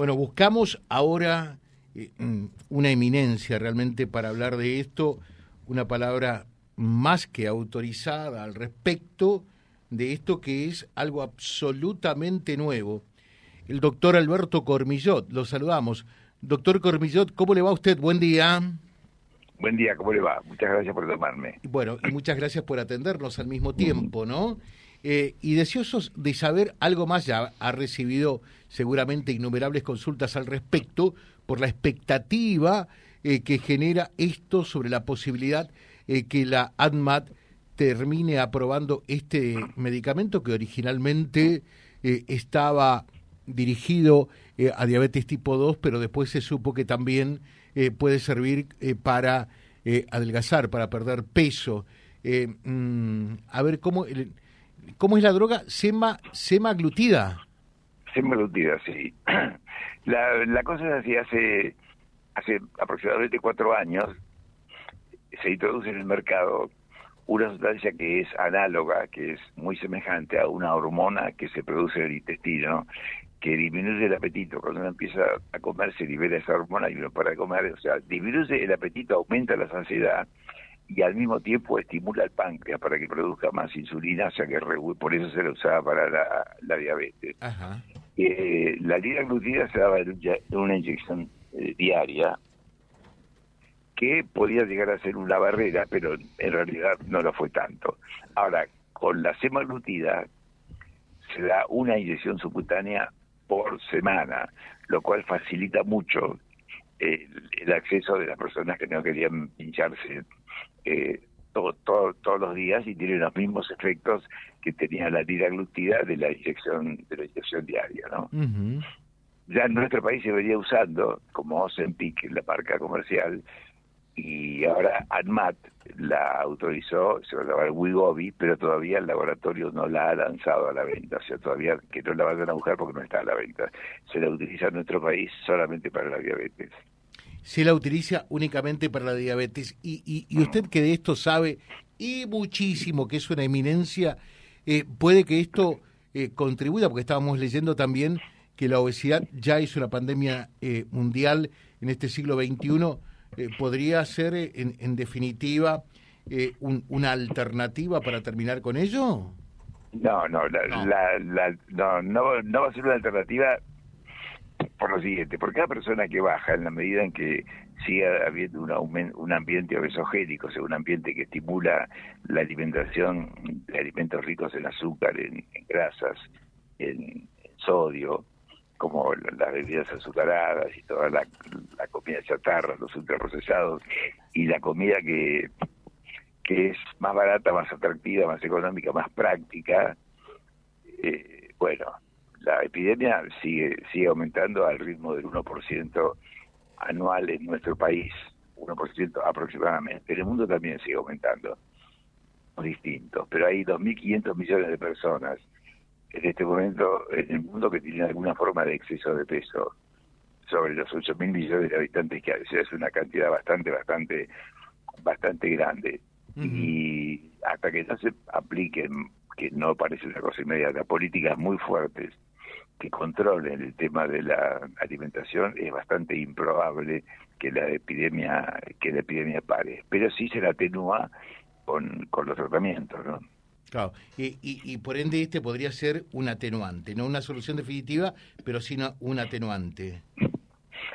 Bueno, buscamos ahora eh, mm, una eminencia realmente para hablar de esto, una palabra más que autorizada al respecto de esto que es algo absolutamente nuevo. El doctor Alberto Cormillot, lo saludamos. Doctor Cormillot, ¿cómo le va a usted? Buen día. Buen día, ¿cómo le va? Muchas gracias por tomarme. Bueno, y muchas gracias por atendernos al mismo tiempo, ¿no? Eh, y deseosos de saber algo más, ya ha recibido seguramente innumerables consultas al respecto por la expectativa eh, que genera esto sobre la posibilidad eh, que la ADMAT termine aprobando este medicamento que originalmente estaba dirigido a diabetes tipo 2, pero después se supo que también puede servir para adelgazar, para perder peso. Mm, a ver cómo ¿Cómo es la droga? Sema, semaglutida. Semaglutida, sí. La, la cosa es así, hace, hace aproximadamente cuatro años se introduce en el mercado una sustancia que es análoga, que es muy semejante a una hormona que se produce en el intestino, que disminuye el apetito. Cuando uno empieza a comer se libera esa hormona y uno para comer, o sea, disminuye el apetito, aumenta la saciedad y al mismo tiempo estimula el páncreas para que produzca más insulina, o sea que por eso se la usaba para la, diabetes. Eh, la liraglutida se daba en una inyección eh, diaria que podía llegar a ser una barrera, pero en realidad no lo fue tanto. Ahora, con la semaglutida se da una inyección subcutánea por semana, lo cual facilita mucho el acceso de las personas que no querían pincharse eh, todos los días y tiene los mismos efectos que tenía la glutida de la inyección de la inyección diaria, ¿no? Ya en nuestro país se venía usando como Ozempic, la marca comercial, y ahora ANMAT la autorizó, se va a llamar Wigobi, pero todavía el laboratorio no la ha lanzado a la venta, o sea, todavía que no la vayan a buscar porque no está a la venta. Se la utiliza en nuestro país solamente para la diabetes se la utiliza únicamente para la diabetes. Y, y, usted que de esto sabe y muchísimo, que es una eminencia, eh, puede que esto eh, contribuya, porque estábamos leyendo también que la obesidad ya es una pandemia eh, mundial en este siglo XXI, podría ser en, en definitiva una alternativa para terminar con ello. No, no, la, no, no, no va a ser una alternativa por lo siguiente, por cada persona que baja, en la medida en que siga habiendo un, un ambiente obesogénico, o sea, un ambiente que estimula la alimentación de alimentos ricos en azúcar, en, grasas, en, sodio, como las bebidas azucaradas y toda la, comida chatarra, los ultraprocesados, y la comida que, que es más barata, más atractiva, más económica, más práctica, eh, bueno, la epidemia sigue, sigue aumentando al ritmo del 1% anual en nuestro país, 1% aproximadamente. En el mundo también sigue aumentando, distintos, pero hay 2.500 millones de personas en este momento en el mundo que tienen alguna forma de exceso de peso sobre los 8.000 millones de habitantes que hay. es una cantidad bastante, bastante, bastante grande. Y hasta que no se apliquen, que no parece una cosa inmediata, políticas muy fuertes que controlen el tema de la alimentación es bastante improbable que la epidemia que la epidemia pare. Pero sí se la atenúa con, con los tratamientos no claro. Y, y, por ende este podría ser un atenuante no una solución definitiva pero sí un atenuante.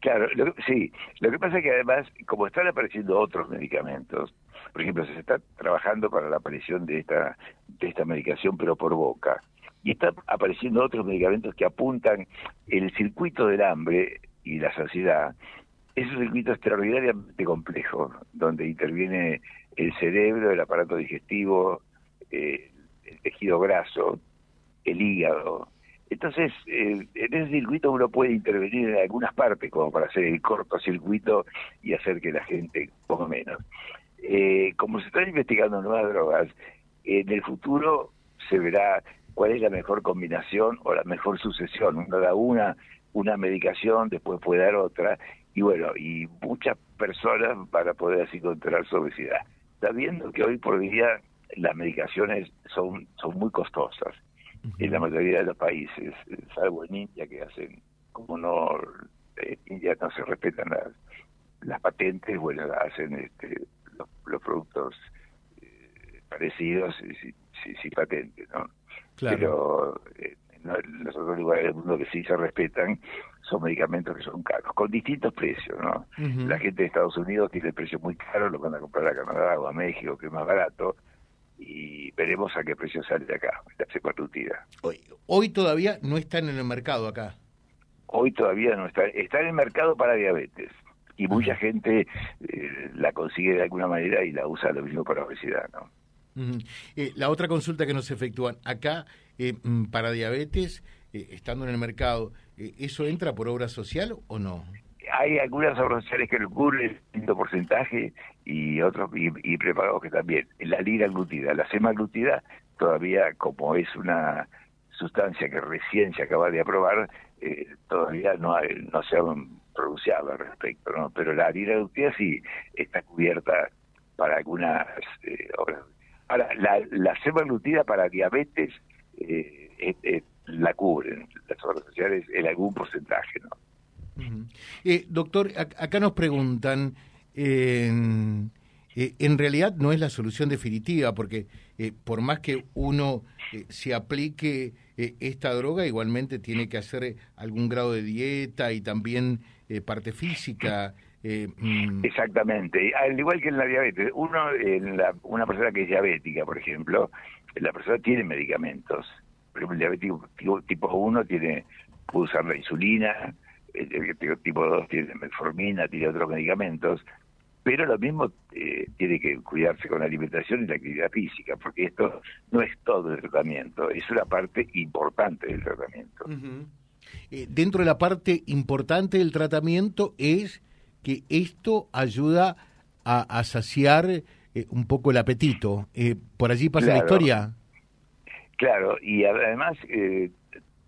Claro sí. Lo que pasa es que además como están apareciendo otros medicamentos por ejemplo se está trabajando para la aparición de esta de esta medicación pero por boca y están apareciendo otros medicamentos que apuntan el circuito del hambre y la saciedad. Es un circuito extraordinariamente complejo, donde interviene el cerebro, el aparato digestivo, eh, el tejido graso, el hígado. Entonces, eh, en ese circuito uno puede intervenir en algunas partes, como para hacer el cortocircuito y hacer que la gente coma menos. Eh, como se están investigando nuevas drogas, en el futuro se verá cuál es la mejor combinación o la mejor sucesión. Uno da una, una medicación, después puede dar otra, y bueno, y muchas personas para poder así controlar su obesidad. Sabiendo que hoy por día las medicaciones son, son muy costosas en la mayoría de los países, salvo en India que hacen como no eh, ya no se respetan las, las patentes, bueno, hacen este, los, productos eh, parecidos sin, sin, patente, ¿no? Pero eh, los otros lugares del mundo que sí se respetan son medicamentos que son caros, con distintos precios, ¿no? La gente de Estados Unidos tiene el precio muy caro, lo van a comprar a Canadá o a México, que es más barato, y veremos a qué precio sale de acá, la secuartutida. Hoy, hoy todavía no están en el mercado acá. Hoy todavía no está, está en el mercado para diabetes y mucha gente eh, la consigue de alguna manera y la usa lo mismo para obesidad, ¿no? Eh, la otra consulta que nos efectúan acá eh, mm, para diabetes, estando en el mercado, ¿eso entra por obra social o no? Hay algunas obras sociales que lo cubren el porcentaje y otros y, preparados que también. La lira glutida, la semaglutida, todavía como es una sustancia que recién se acaba de aprobar, todavía no, no se han pronunciado al respecto, ¿no? Pero la glutida sí está cubierta para algunas eh, obras. Ahora, la, la semaglutida para diabetes eh, la cubren las obras sociales en algún porcentaje, ¿no? Eh, doctor, acá nos preguntan, en realidad no es la solución definitiva, porque por más que uno se aplique esta droga, igualmente tiene que hacer algún grado de dieta y también eh, parte física. Eh, mm. Exactamente, al igual que en la diabetes, uno, en la, una persona que es diabética, por ejemplo, la persona tiene medicamentos. Por ejemplo, el diabético tipo 1 tiene, puede usar la insulina, el diabético tipo 2 tiene metformina, tiene otros medicamentos, pero lo mismo eh, tiene que cuidarse con la alimentación y la actividad física, porque esto no es todo el tratamiento, es una parte importante del tratamiento. Eh, dentro de la parte importante del tratamiento es que esto ayuda a, saciar eh, un poco el apetito. Eh, ¿Por allí pasa la historia? Claro, y además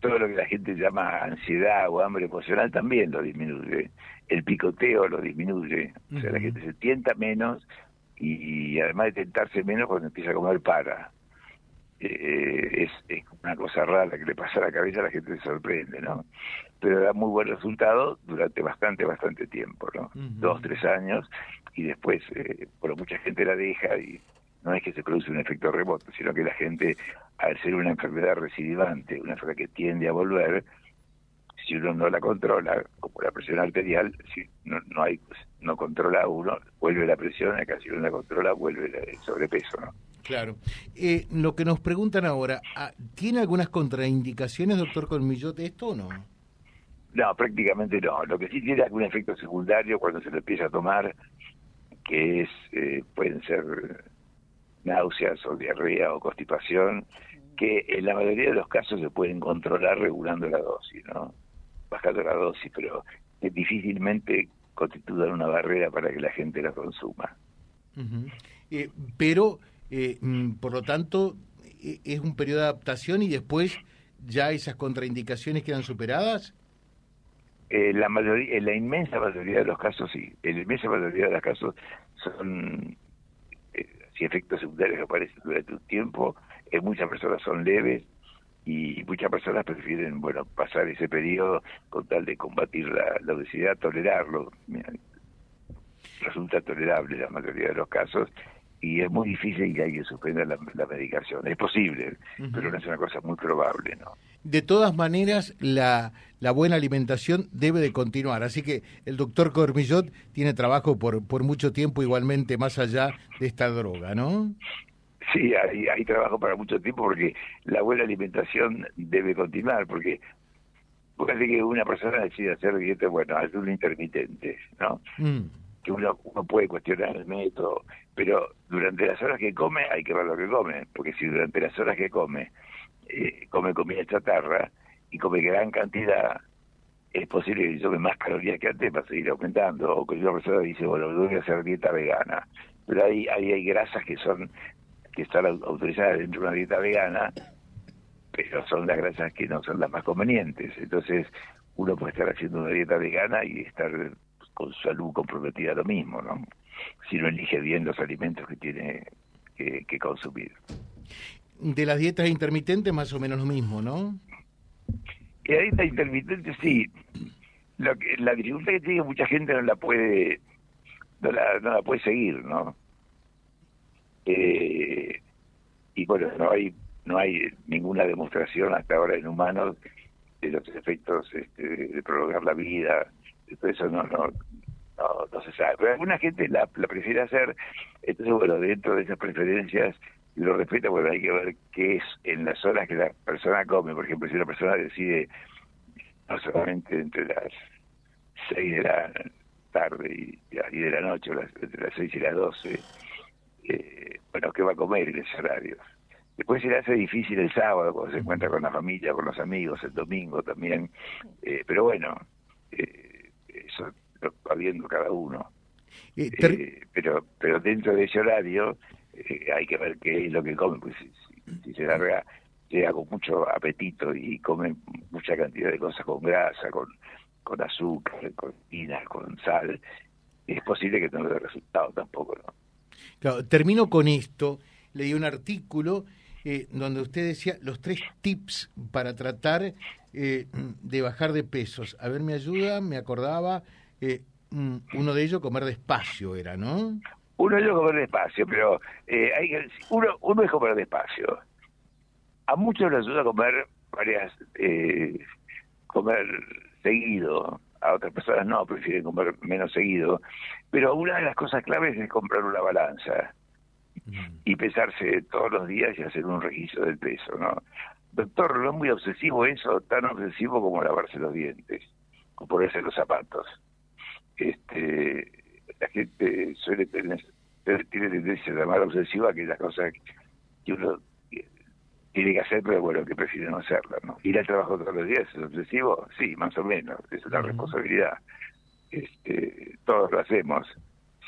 todo lo que la gente llama ansiedad o hambre emocional también lo disminuye. El picoteo lo disminuye. O sea, la gente se tienta menos y, además de tentarse menos cuando empieza a comer para. Eh, es, es, una cosa rara que le pasa a la cabeza, la gente se sorprende, ¿no? Pero da muy buen resultado durante bastante, bastante tiempo, ¿no? Dos, tres años, y después, eh, bueno, mucha gente la deja y no es que se produce un efecto remoto, sino que la gente, al ser una enfermedad recidivante, una enfermedad que tiende a volver, si uno no la controla, como la presión arterial, si no, no hay no controla uno, vuelve la presión, acá si uno la controla, vuelve el sobrepeso, ¿no? Claro. Eh, lo que nos preguntan ahora, ah, ¿tiene algunas contraindicaciones, doctor Colmillot, esto o no? No, prácticamente no. Lo que sí tiene algún efecto secundario cuando se lo empieza a tomar, que es eh, pueden ser náuseas o diarrea o constipación, que en la mayoría de los casos se pueden controlar regulando la dosis, ¿no? Bajando la dosis, pero que difícilmente constituyan una barrera para que la gente la consuma. Eh, pero eh, mm, por lo tanto, e, es un periodo de adaptación y después ya esas contraindicaciones quedan superadas. Eh, la mayoría, en la inmensa mayoría de los casos sí, la inmensa mayoría de los casos son eh, si efectos secundarios aparecen durante un tiempo, en muchas personas son leves y muchas personas prefieren bueno pasar ese periodo con tal de combatir la, obesidad, tolerarlo. Resulta tolerable la mayoría de los casos y es muy difícil que alguien suspenda la, medicación. Es posible, pero no es una cosa muy probable, ¿no? De todas maneras, la, la buena alimentación debe de continuar, así que el doctor Cormillot tiene trabajo por, por mucho tiempo igualmente más allá de esta droga, ¿no? Sí, hay, hay trabajo para mucho tiempo porque la buena alimentación debe continuar, porque puede que una persona decida hacer dieta, bueno, un intermitente, ¿no? Mm que uno, uno puede cuestionar el método, pero durante las horas que come hay que ver lo que come, porque si durante las horas que come eh, come comida chatarra y come gran cantidad, es posible que tome más calorías que antes para seguir aumentando, o que una persona dice, bueno, voy a hacer dieta vegana, pero ahí, ahí hay grasas que son que están autorizadas dentro de una dieta vegana, pero son las grasas que no son las más convenientes. Entonces, uno puede estar haciendo una dieta vegana y estar con salud comprometida lo mismo, ¿no? Si no elige bien los alimentos que tiene que, consumir. De las dietas intermitentes más o menos lo mismo, ¿no? La intermitente sí. Lo que, la dificultad que tiene mucha gente no la puede no la, no la puede seguir, ¿no? Eh, y bueno, no hay no hay ninguna demostración hasta ahora en humanos de los efectos este, de prolongar la vida, eso no, no, no, se sabe. Pero alguna gente la, la prefiere hacer, entonces bueno, dentro de esas preferencias lo respeta, bueno, hay que ver qué es en las horas que la persona come. Por ejemplo, si una persona decide no solamente entre las 6 de la tarde y, y de la noche, entre las 6 y las 12, eh, bueno, ¿qué va a comer en ese horario? Después se le hace difícil el sábado, cuando se encuentra con la familia, con los amigos, el domingo también. Eh, pero bueno, eh, eso va viendo cada uno. Eh, pero pero dentro de ese horario hay que ver qué es lo que come. Pues si, se larga, llega con mucho apetito y come mucha cantidad de cosas con grasa, con, con azúcar, con harina, con sal, es posible que no dé resultado tampoco, ¿no? Claro, termino con esto. Leí un artículo eh, donde usted decía los tres tips para tratar eh, de bajar de pesos. A ver, me ayuda, me acordaba, eh, mm, uno de ellos comer despacio era, ¿no? Uno de ellos comer despacio, pero hay uno, uno es comer despacio. A muchos les ayuda comer varias, comer seguido, a otras personas no, prefieren comer menos seguido, pero una de las cosas claves es comprar una balanza y pesarse todos los días y hacer un registro del peso, ¿no? Doctor, no es muy obsesivo eso, tan obsesivo como lavarse los dientes o ponerse los zapatos. Este, la gente suele tener, tiene tendencia a llamar obsesiva que es la cosa que uno tiene que hacer, pero bueno, que prefiere no hacerla, ¿no? Ir al trabajo todos los días es obsesivo, sí, más o menos, es una responsabilidad. Este, todos lo hacemos,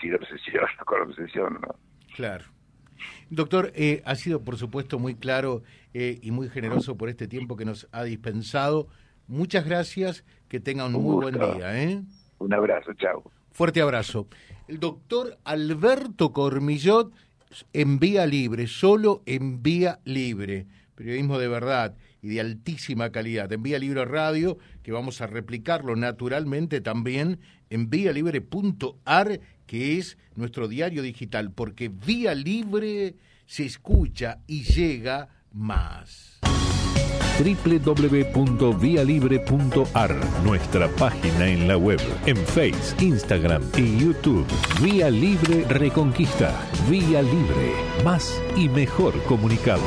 sin obsesión, con obsesión, ¿no? Claro. Doctor, eh, ha sido por supuesto muy claro eh, y muy generoso por este tiempo que nos ha dispensado. Muchas gracias, que tenga un, muy buen día. ¿eh? Un abrazo, chao. Fuerte abrazo. El doctor Alberto Cormillot en vía libre, solo en vía libre. Periodismo de verdad y de altísima calidad. En vía libre radio, que vamos a replicarlo naturalmente también en libre.ar que es nuestro diario digital, porque Vía Libre se escucha y llega más www.vialibre.ar, nuestra página en la web, en Face, Instagram y YouTube. Vía Libre Reconquista. Vía Libre. Más y mejor comunicados.